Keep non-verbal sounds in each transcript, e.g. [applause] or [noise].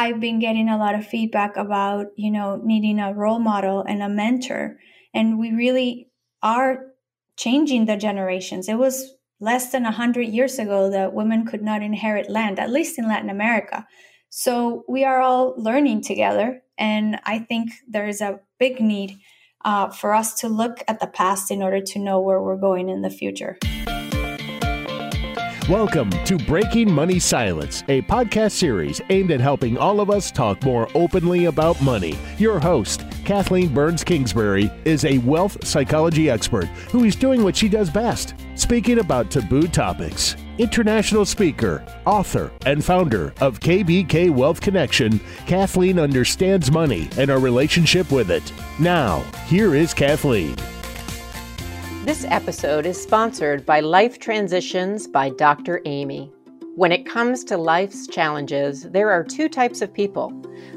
I've been getting a lot of feedback about, you know, needing a role model and a mentor. And we really are changing the generations. It was less than 100 years ago that women could not inherit land, at least in Latin America. So we are all learning together. And I think there is a big need uh, for us to look at the past in order to know where we're going in the future. Welcome to Breaking Money Silence, a podcast series aimed at helping all of us talk more openly about money. Your host, Kathleen Burns Kingsbury, is a wealth psychology expert who is doing what she does best speaking about taboo topics. International speaker, author, and founder of KBK Wealth Connection, Kathleen understands money and our relationship with it. Now, here is Kathleen. This episode is sponsored by Life Transitions by Dr. Amy. When it comes to life's challenges, there are two types of people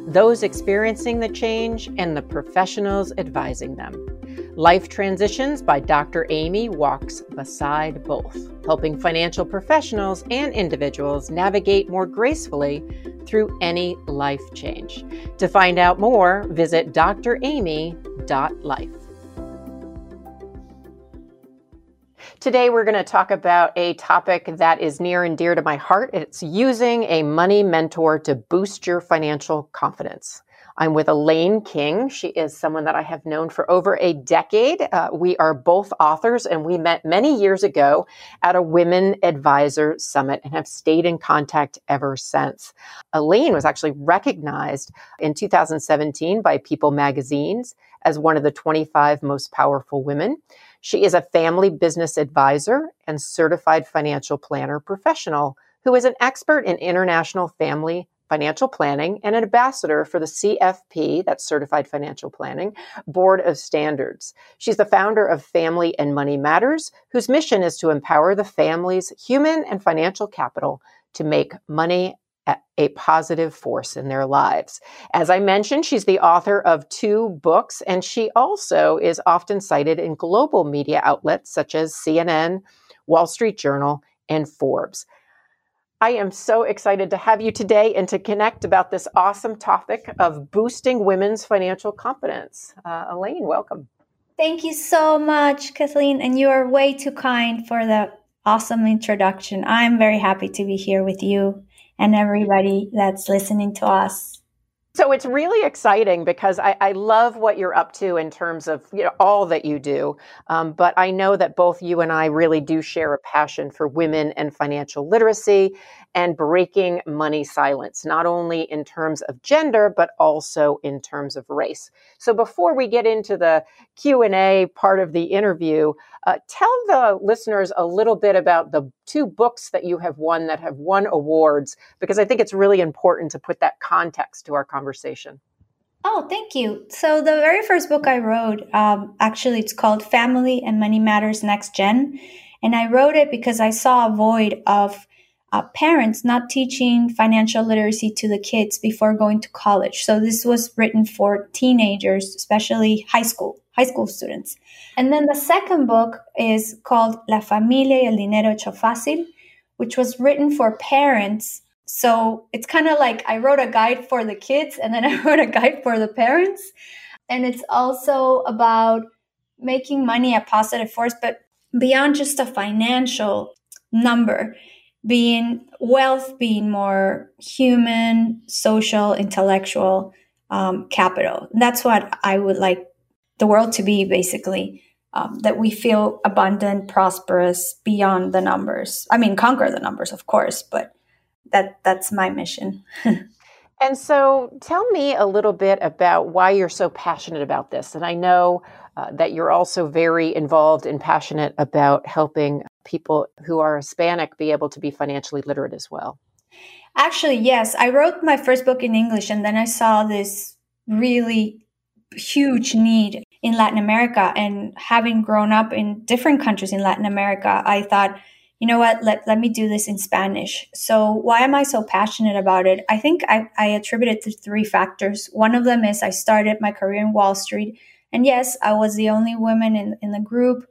those experiencing the change and the professionals advising them. Life Transitions by Dr. Amy walks beside both, helping financial professionals and individuals navigate more gracefully through any life change. To find out more, visit dramy.life. Today, we're going to talk about a topic that is near and dear to my heart. It's using a money mentor to boost your financial confidence. I'm with Elaine King. She is someone that I have known for over a decade. Uh, we are both authors, and we met many years ago at a Women Advisor Summit and have stayed in contact ever since. Elaine was actually recognized in 2017 by People magazines as one of the 25 most powerful women. She is a family business advisor and certified financial planner professional who is an expert in international family financial planning and an ambassador for the CFP, that's Certified Financial Planning, Board of Standards. She's the founder of Family and Money Matters, whose mission is to empower the family's human and financial capital to make money a positive force in their lives. As I mentioned, she's the author of two books, and she also is often cited in global media outlets such as CNN, Wall Street Journal, and Forbes. I am so excited to have you today and to connect about this awesome topic of boosting women's financial confidence. Uh, Elaine, welcome. Thank you so much, Kathleen, and you are way too kind for the awesome introduction. I'm very happy to be here with you and everybody that's listening to us. So it's really exciting because I, I, love what you're up to in terms of you know, all that you do. Um, but I know that both you and I really do share a passion for women and financial literacy and breaking money silence, not only in terms of gender, but also in terms of race. So before we get into the Q&A part of the interview, uh, tell the listeners a little bit about the two books that you have won that have won awards, because I think it's really important to put that context to our conversation. Oh, thank you. So the very first book I wrote, um, actually, it's called Family and Money Matters Next Gen. And I wrote it because I saw a void of uh, parents not teaching financial literacy to the kids before going to college. So this was written for teenagers, especially high school, high school students. And then the second book is called La Familia y el Dinero Hecho Fácil, which was written for parents. So it's kind of like I wrote a guide for the kids and then [laughs] I wrote a guide for the parents. And it's also about making money a positive force, but beyond just a financial number being wealth being more human, social, intellectual um, capital. That's what I would like the world to be basically. Um, that we feel abundant, prosperous beyond the numbers. I mean, conquer the numbers, of course, but that that's my mission. [laughs] and so, tell me a little bit about why you're so passionate about this. And I know uh, that you're also very involved and passionate about helping people who are Hispanic be able to be financially literate as well? Actually, yes. I wrote my first book in English and then I saw this really huge need in Latin America. And having grown up in different countries in Latin America, I thought, you know what, let, let me do this in Spanish. So, why am I so passionate about it? I think I, I attribute it to three factors. One of them is I started my career in Wall Street. And yes, I was the only woman in, in the group.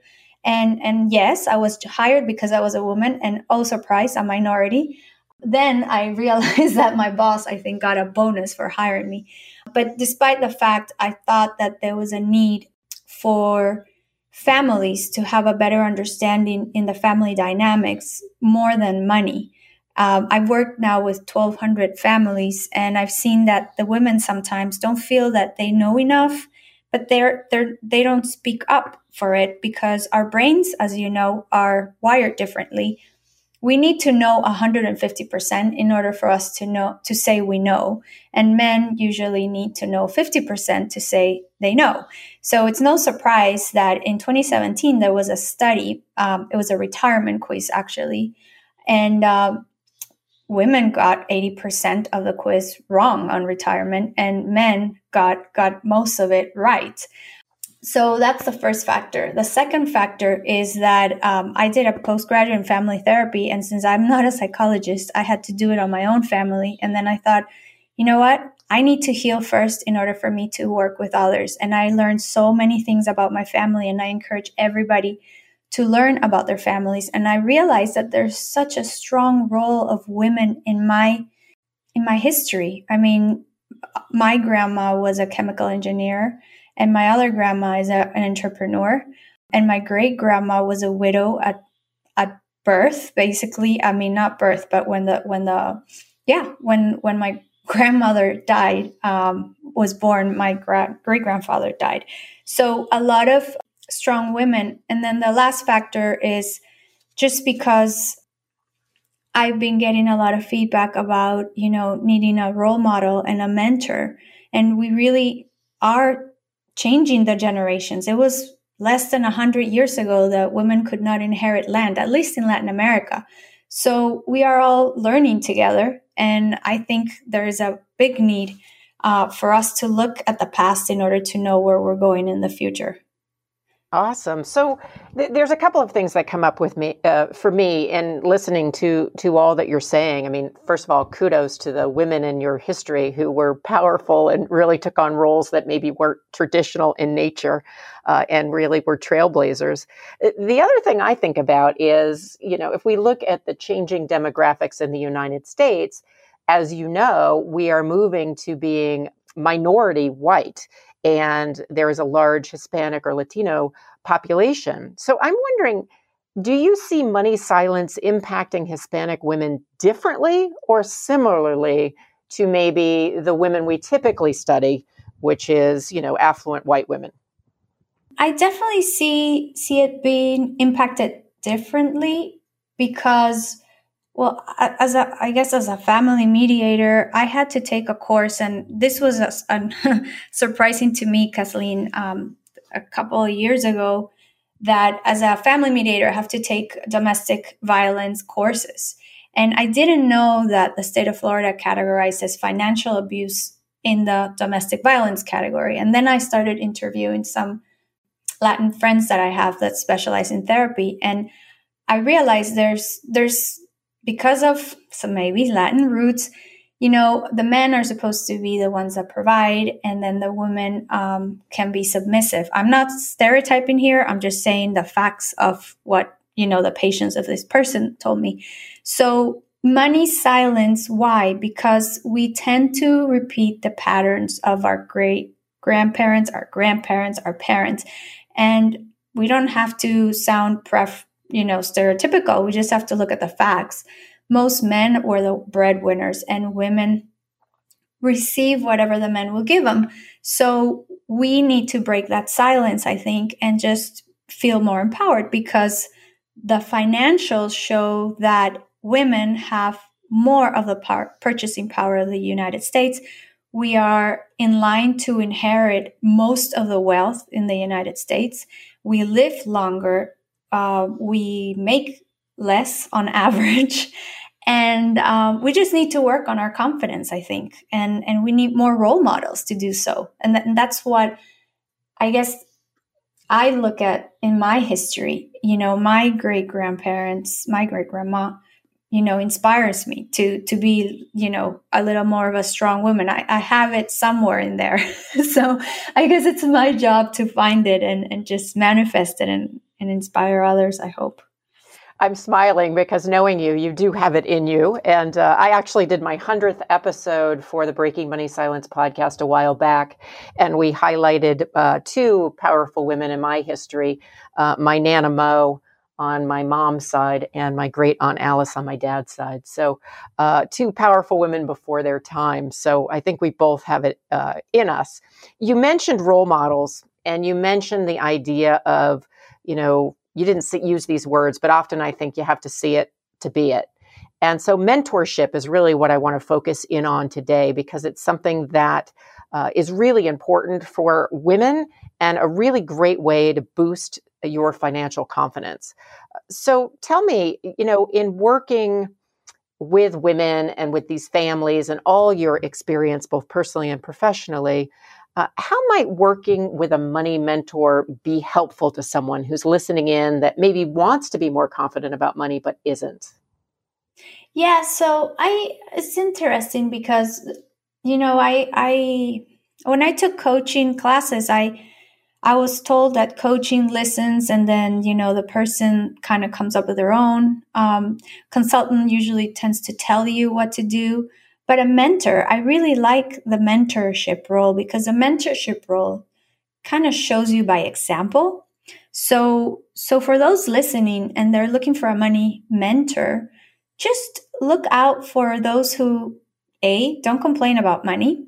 And and yes, I was hired because I was a woman and oh surprise, a minority. then I [laughs] realized that my boss, I think, got a bonus for hiring me. But despite the fact I thought that there was a need for families to have a better understanding in the family dynamics more than money. Um, I've worked now with 1,200 families, and I've seen that the women sometimes don't feel that they know enough, but they're they're they don't speak up for it because our brains, as you know, are wired differently. We need to know 150% in order for us to know to say we know. And men usually need to know 50% to say they know. So it's no surprise that in 2017 there was a study um, it was a retirement quiz actually. And uh, women got 80% of the quiz wrong on retirement and men got got most of it right so that's the first factor. The second factor is that um, I did a postgraduate in family therapy. And since I'm [laughs] not a psychologist, I had to do it on my own family. And then I thought, you know what? I need to heal first in order for me to work with others. And I learned so many things about my family. And I encourage everybody to learn about their families. And I realized that there's such a strong role of women in my in my history. I mean, my grandma was a chemical engineer and my other grandma is a, an entrepreneur. And my great grandma was a widow at at birth, basically. I mean, not birth, but when the when the yeah when when my [laughs] grandmother died, um, was born, my gra- great grandfather died. So a lot of strong women. And then the last factor is just because I've been getting a lot of feedback about, you know, needing a role model and a mentor. And we really are changing the generations. It was less than 100 years ago that women could not inherit land, at least in Latin America. So we are all learning together. And I think there is a big need uh, for us to look at the past in order to know where we're going in the future. Awesome. So th- there's a couple of things that come up with me uh, for me in listening to to all that you're saying. I mean, first of all, kudos to the women in your history who were powerful and really took on roles that maybe weren't traditional in nature, uh, and really were trailblazers. Uh, the other thing I think about is, you know, if we look at the changing demographics in the United States, as you know, we are moving to being minority white and there is a large Hispanic or Latino population. So I'm wondering do you see money silence impacting Hispanic women differently or similarly to maybe the women we typically study, which is, you know, affluent white women? I definitely see see it being impacted differently because well, as a, I guess as a family mediator, I had to take a course, and this was a, a [laughs] surprising to me, Kathleen, um, a couple of years ago. That as a family mediator, I have to take domestic violence courses, and I didn't know that the state of Florida categorizes financial abuse in the domestic violence category. And then I started interviewing some Latin friends that I have that specialize in therapy, and I realized there's there's because of some maybe Latin roots, you know, the men are supposed to be the ones that provide, and then the women um, can be submissive. I'm not stereotyping here. I'm just saying the facts of what, you know, the patients of this person told me. So, money silence, why? Because we tend to repeat the patterns of our great grandparents, our grandparents, our parents. And we don't have to sound pref you know, stereotypical. We just have to look at the facts. Most men were the breadwinners and women receive whatever the men will give them. So we need to break that silence, I think, and just feel more empowered because the financials show that women have more of the par- purchasing power of the United States. We are in line to inherit most of the wealth in the United States. We live longer uh, we make less on [laughs] average. And um, we just need to work on our confidence i think. And and we need more role models to do so. And, th- and that's what i guess i look at in my history. You know my great grandparents my great grandma you know inspires me to to be you know a little more of a strong woman. I, I have it somewhere in there. [laughs] So i guess it's my job to find it and, and just manifest it and and inspire others, I hope. I'm smiling because knowing you, you do have it in you. And uh, I actually did my 100th episode for the Breaking Money Silence podcast a while back. And we highlighted uh, two powerful women in my history uh, my Nana Mo on my mom's side and my great aunt Alice on my dad's side. So, uh, two powerful women before their time. So, I think we both have it uh, in us. You mentioned role models and you mentioned the idea of, you know, you didn't see, use these words, but often I think you have to see it to be it. And so mentorship is really what I want to focus in on today because it's something that uh, is really important for women and a really great way to boost your financial confidence. So tell me, you know, in working with women and with these families and all your experience, both personally and professionally, uh, how might working with a money mentor be helpful to someone who's listening in that maybe wants to be more confident about money but isn't? Yeah, so I it's interesting because you know, I I when I took coaching classes, I I was told that coaching listens and then, you know, the person kind of comes up with their own. Um, consultant usually tends to tell you what to do. But a mentor, I really like the mentorship role because a mentorship role kind of shows you by example. So, so for those listening and they're looking for a money mentor, just look out for those who a don't complain about money,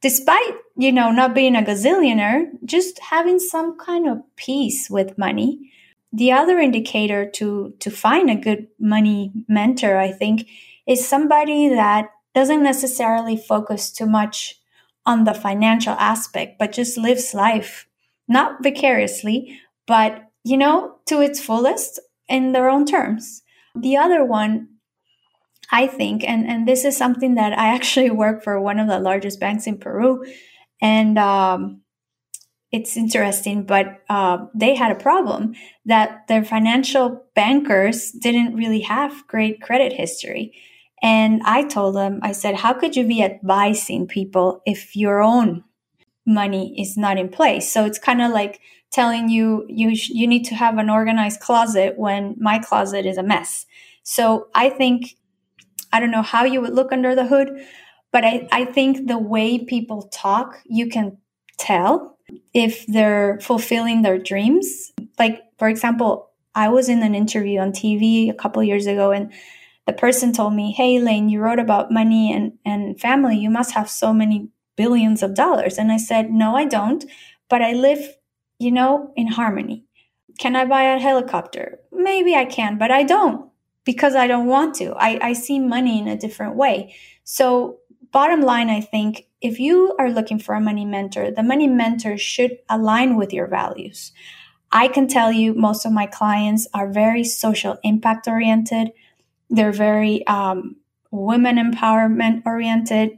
despite you know not being a gazillionaire, just having some kind of peace with money. The other indicator to to find a good money mentor, I think, is somebody that doesn't necessarily focus too much on the financial aspect, but just lives life, not vicariously, but, you know, to its fullest in their own terms. The other one, I think, and, and this is something that I [laughs] actually work for one of the largest banks in Peru, and um, it's interesting, but uh, they had a problem that their financial bankers didn't really have great credit history. And I told them, I said, how could you be advising people if your own money is not in place? So it's kind of like telling you you sh- you need to have an organized closet when my closet is a mess. So I think I don't know how you would look under the hood, but I, I think the way people talk, you can tell if they're fulfilling their dreams. Like, for example, I was in an interview on TV a couple years ago and the person told me, Hey, Lane, you wrote about money and, and family. You must have so many billions of dollars. And I said, No, I don't. But I live, you know, in harmony. Can I buy a helicopter? Maybe I can, but I don't because I don't want to. I, I see money in a different way. So, bottom line, I think if you are looking for a money mentor, the money mentor should align with your values. I can tell you most of my clients are very social impact oriented. They're very um, women empowerment oriented,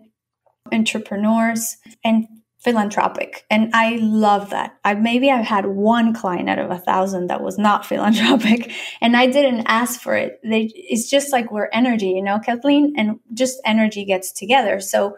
entrepreneurs, and philanthropic. And I love that. I maybe I've had one client out of a thousand that was not [laughs] philanthropic, and I didn't ask for it. They, it's just like we're energy, you know, Kathleen, and just energy gets together. So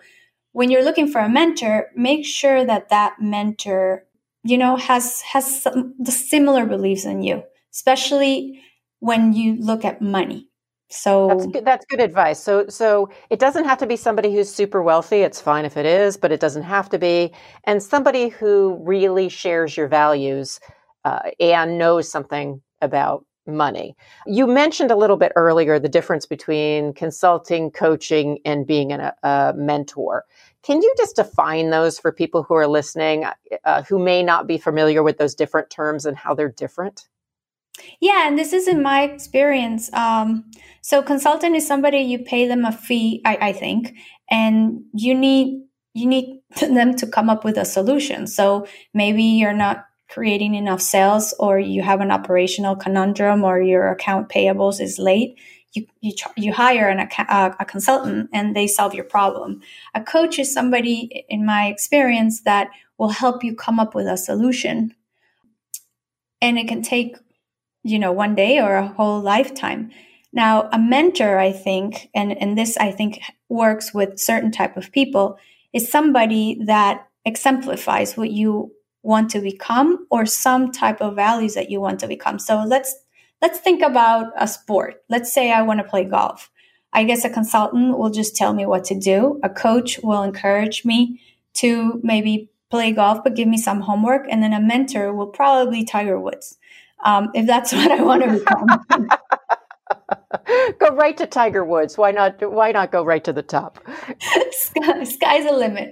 when you're looking for a mentor, make sure that that mentor, you know, has has some, the similar beliefs in you, especially when you look at money so that's good, that's good advice. So so it doesn't have to be somebody who's super wealthy. It's fine if it is, but it doesn't have to be. And somebody who really shares your values uh, and knows something about money. You mentioned a little bit earlier the difference between consulting, coaching, and being an, a mentor. Can you just define those for people who are listening uh, who may not be familiar with those different terms and how they're different? Yeah, and this is in my experience. Um, so consultant is somebody you pay them a fee, I, I think, and you need you need [laughs] them to come up with a solution. So maybe you're not creating enough sales, or you have an operational conundrum, or your account payables is late. You you, you hire an, a, a consultant, and they solve your problem. A coach is somebody, in my experience, that will help you come up with a solution, and it can take you know, one day or a whole lifetime. Now, a mentor, I think, and, and this I think works with certain type of people, is somebody that exemplifies what you want to become or some type of values that you want to become. So let's let's think about a sport. Let's say I want to play golf. I guess a consultant will just tell me what to do. A coach will encourage me to maybe play golf, but give me some homework. And then a mentor will probably Tiger Woods, um, if that's [laughs] what I want to become. go right to Tiger Woods. Why not? Why not go right to the top? [laughs] Sky, sky's the limit.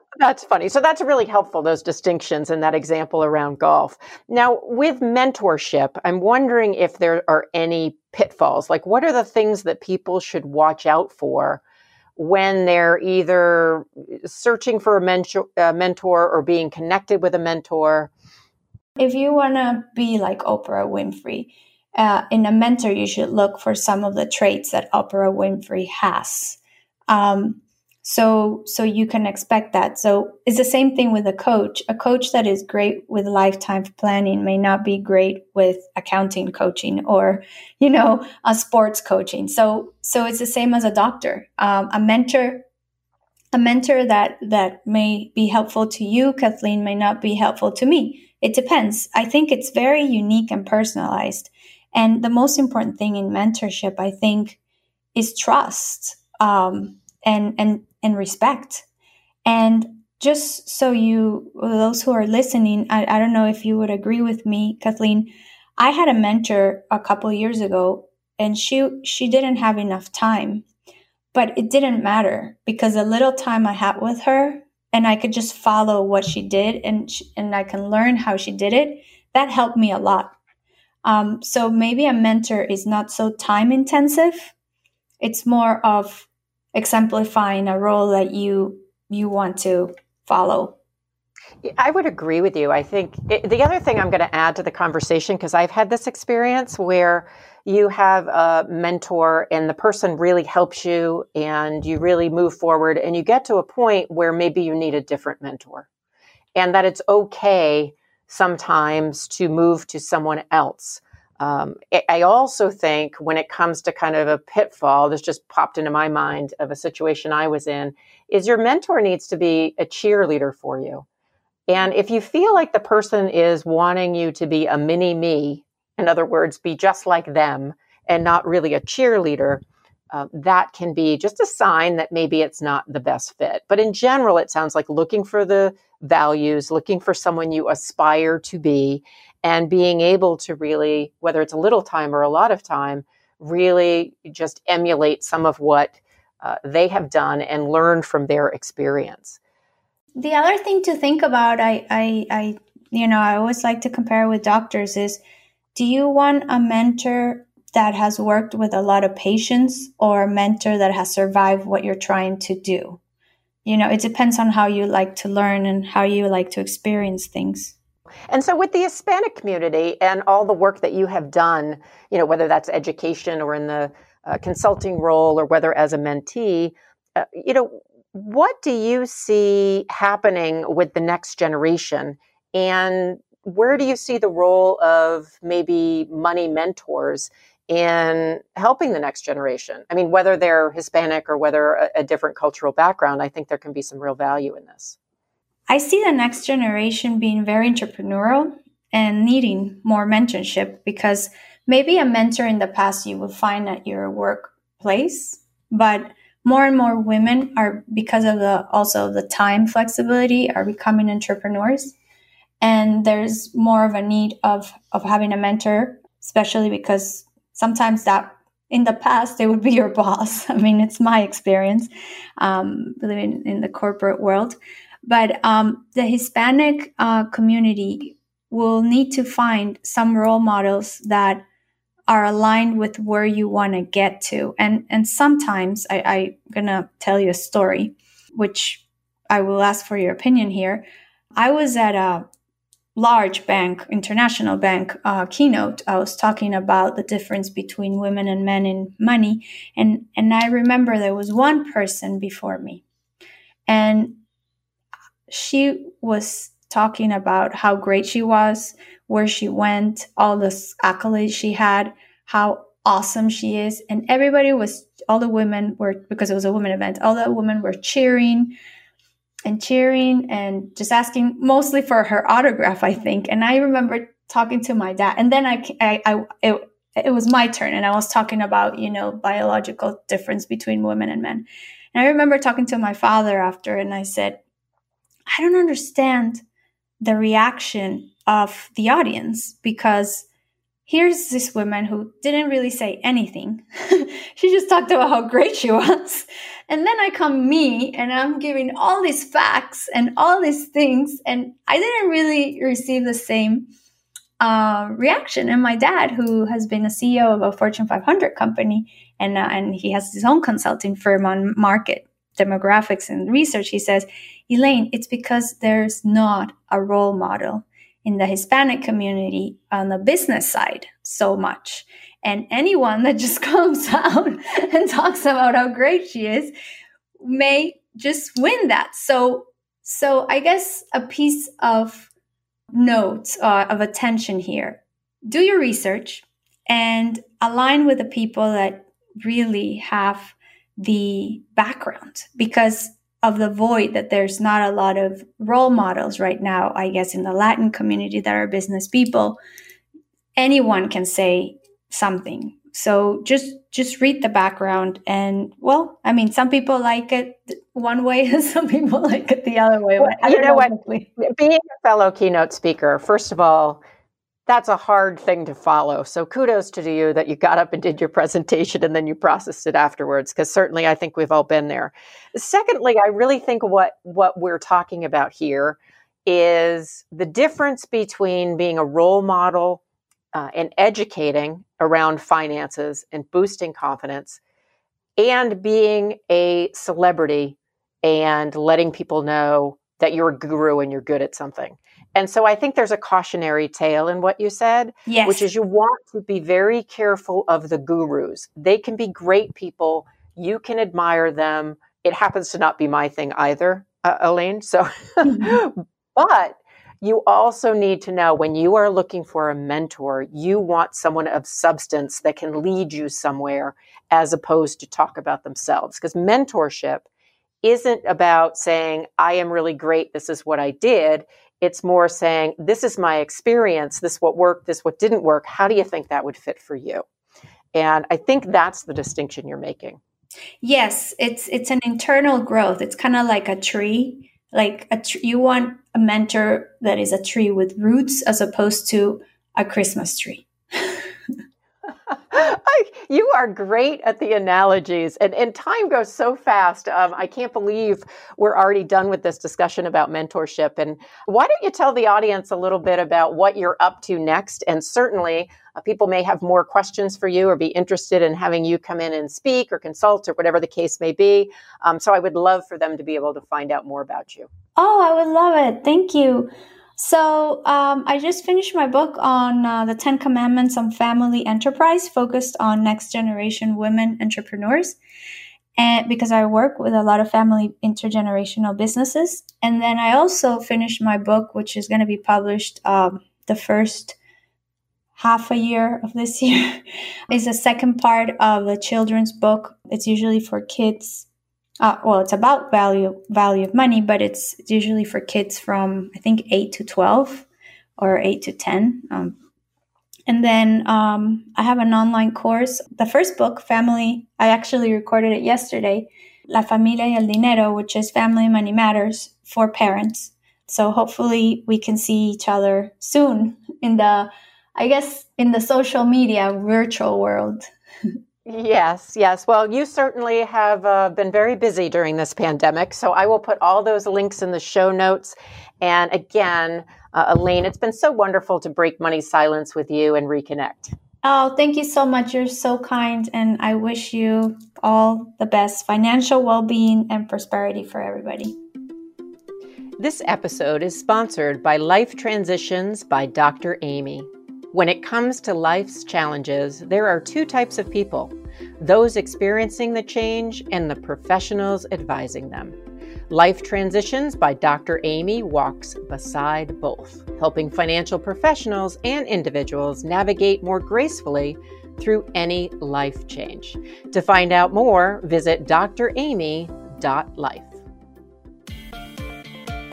[laughs] that's funny. So that's really helpful. Those distinctions and that example around golf. Now, with mentorship, I'm wondering if there are any pitfalls. Like, what are the things that people should watch out for? when they're either searching for a mentor, a mentor or being connected with a mentor? If you want to be like Oprah Winfrey, uh, in a mentor, you should look for some of the traits that Oprah Winfrey has. Um, so, so you can expect that. So it's the same thing with a coach. A coach that is great with lifetime planning may not be great with accounting coaching or, you know, a sports coaching. So, so it's the same as a doctor. Um, a mentor a mentor that that may be helpful to you kathleen may not be helpful to me it depends i think it's very unique and personalized and the most important thing in mentorship, I think, is trust um, and and and respect. And just so you, those who are listening, I, I don't know if you would agree with me, Kathleen. I had a mentor a couple years ago, and she she didn't have enough time, but it didn't matter because the little time I had with her, and I could just follow what she did, and she, and I can learn how she did it. That helped me a lot um, so maybe a mentor is not so time intensive. It's more of exemplifying a role that you you want to follow. I would agree with you. I think it, the other thing I'm going to add to the conversation because I've had this experience where you have a mentor and the person really helps you and you really move forward and you get to a point where maybe you need a different mentor and that it's okay sometimes to move to someone else. Um, I also think when it comes to kind of a pitfall, this just popped into my mind of a situation I was in, is your mentor needs to be a cheerleader for you. And if you feel like the person is wanting you to be a mini me, in other words, be just like them and not really a cheerleader, uh, that can be just a sign that maybe it's not the best fit. But in general, it sounds like looking for the values, looking for someone you aspire to be, and being able to really, whether it's a little time or a lot of time, really just emulate some of what uh, they have done and learn from their experience. The other thing to think about, I, I, I, you know, I always like to compare with doctors is, do you want a mentor that has worked with a lot of patients or a mentor that has survived what you're trying to do? You know, it depends on how you like to learn and how you like to experience things. And so, with the Hispanic community and all the work that you have done, you know, whether that's education or in the uh, consulting role or whether as a mentee, uh, you know, what do you see happening with the next generation? And where do you see the role of maybe money mentors in helping the next generation. I mean, whether they're Hispanic or whether a, a, different cultural background, I think there can be some real value in this. I see the next generation being very entrepreneurial and needing more mentorship because maybe a mentor in the past you would find at your workplace, but more and more women are because of the also the time flexibility are becoming entrepreneurs and there's more of a need of of having a mentor especially because sometimes that in the past they would be your [laughs] boss. I mean, it's my experience um, living in the corporate world. But um, the Hispanic uh, community will need to find some role models that are aligned with where you want to get to. And and sometimes I, I'm gonna tell you a story, which I will ask for your opinion here. I was at a large bank, international bank uh, keynote, I was talking about the difference between women and men in money, and and I remember there was one person before me, and she was talking about how great she was, where she went, all the accolades she had, how awesome she is, and everybody was, all the women were because it was a women event, all the women were cheering and cheering and just asking mostly for her autograph, I think. And I remember talking to my dad, and then I, I, I it, it was my turn, and I was talking about you know biological difference between women and men. And I remember talking to my father after, and I said, I don't understand the reaction of the audience because here's this woman who didn't really say anything. [laughs] she just talked about how great she [laughs] was. And then I come me and I'm giving all these facts and all these things. And I didn't really receive the same uh, reaction. And my dad, who has been a CEO of a Fortune 500 company, and, uh, and he has his own consulting firm on market demographics and research, he says, Elaine, it's because there's not a role model in the Hispanic community on the business side so much. And anyone that just [laughs] comes out and talks about how great she is may just win that. So, so I guess a piece of notes uh, of attention here. Do your research and align with the people that really have the background because of the void that there's not a lot of role models right now, I guess, in the Latin community that are business people. Anyone can say something. So just just read the background and well, I mean, some people like it one way and [laughs] some people like it the other way. Well, you know, know what? Being a fellow keynote speaker, first of all, that's a hard thing to follow. So kudos to you that you got up and did your presentation and then you processed it afterwards because certainly I think we've all been there. Secondly, I really think what what we're talking about here is the difference between being a role model uh, and educating around finances and boosting confidence and being a celebrity and letting people know that you're a guru and you're good at something. And so I think there's a cautionary tale in what you said, yes. which is you want to be very careful of the gurus. They can be great people, you can admire them. It happens to not be my thing either, uh, Elaine. So, mm-hmm. [laughs] but you also need to know when you are looking for a mentor, you want someone of substance that can lead you somewhere as opposed to talk about themselves. Because mentorship isn't about saying, I am really great, this is what I did. It's more saying, this is my experience, this what worked, this what didn't work. How do you think that would fit for you? And I think that's the distinction you're making. Yes, it's it's an internal growth. It's kind of like a tree. Like a tr- you want a mentor that is a tree with roots as opposed to a Christmas tree. I, you are great at the analogies, and, and time goes so fast. Um, I can't believe we're already done with this discussion about mentorship. And why don't you tell the audience a little bit about what you're up to next? And certainly, uh, people may have more questions for you or be interested in having you come in and speak or consult or whatever the case may be. Um, so I would love for them to be able to find out more about you. Oh, I would love it. Thank you. So um, I just finished my book on uh, the Ten Commandments on Family Enterprise, focused on next generation women entrepreneurs. And because I work with a lot of family intergenerational businesses. And then I also finished my book, which is going to be published um, the first half a year of this [laughs] year, is the second part of the children's book. It's usually for kids uh, well, it's about value value of money, but it's usually for kids from I think eight to twelve or eight to ten. Um, and then um, I have an online course. The first book, Family, I actually recorded it yesterday. La Familia y el Dinero, which is Family Money Matters for parents. So hopefully we can see each other soon in the, I guess, in the social media virtual world. [laughs] Yes, yes. Well, you certainly have uh, been very busy during this pandemic. So I will put all those links in the show notes. And again, uh, Elaine, it's been so wonderful to break money silence with you and reconnect. Oh, thank you so much. You're so kind. And I wish you all the best financial well being and prosperity for everybody. This episode is sponsored by Life Transitions by Dr. Amy. When it comes to life's challenges, there are two types of people those experiencing the change and the professionals advising them. Life Transitions by Dr. Amy walks beside both, helping financial professionals and individuals navigate more gracefully through any life change. To find out more, visit dramy.life.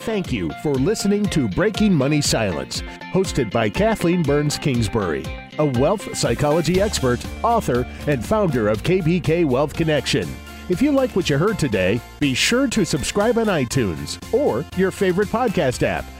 Thank you for listening to Breaking Money Silence, hosted by Kathleen Burns Kingsbury, a wealth psychology expert, author, and founder of KBK Wealth Connection. If you like what you heard today, be sure to subscribe on iTunes or your favorite podcast app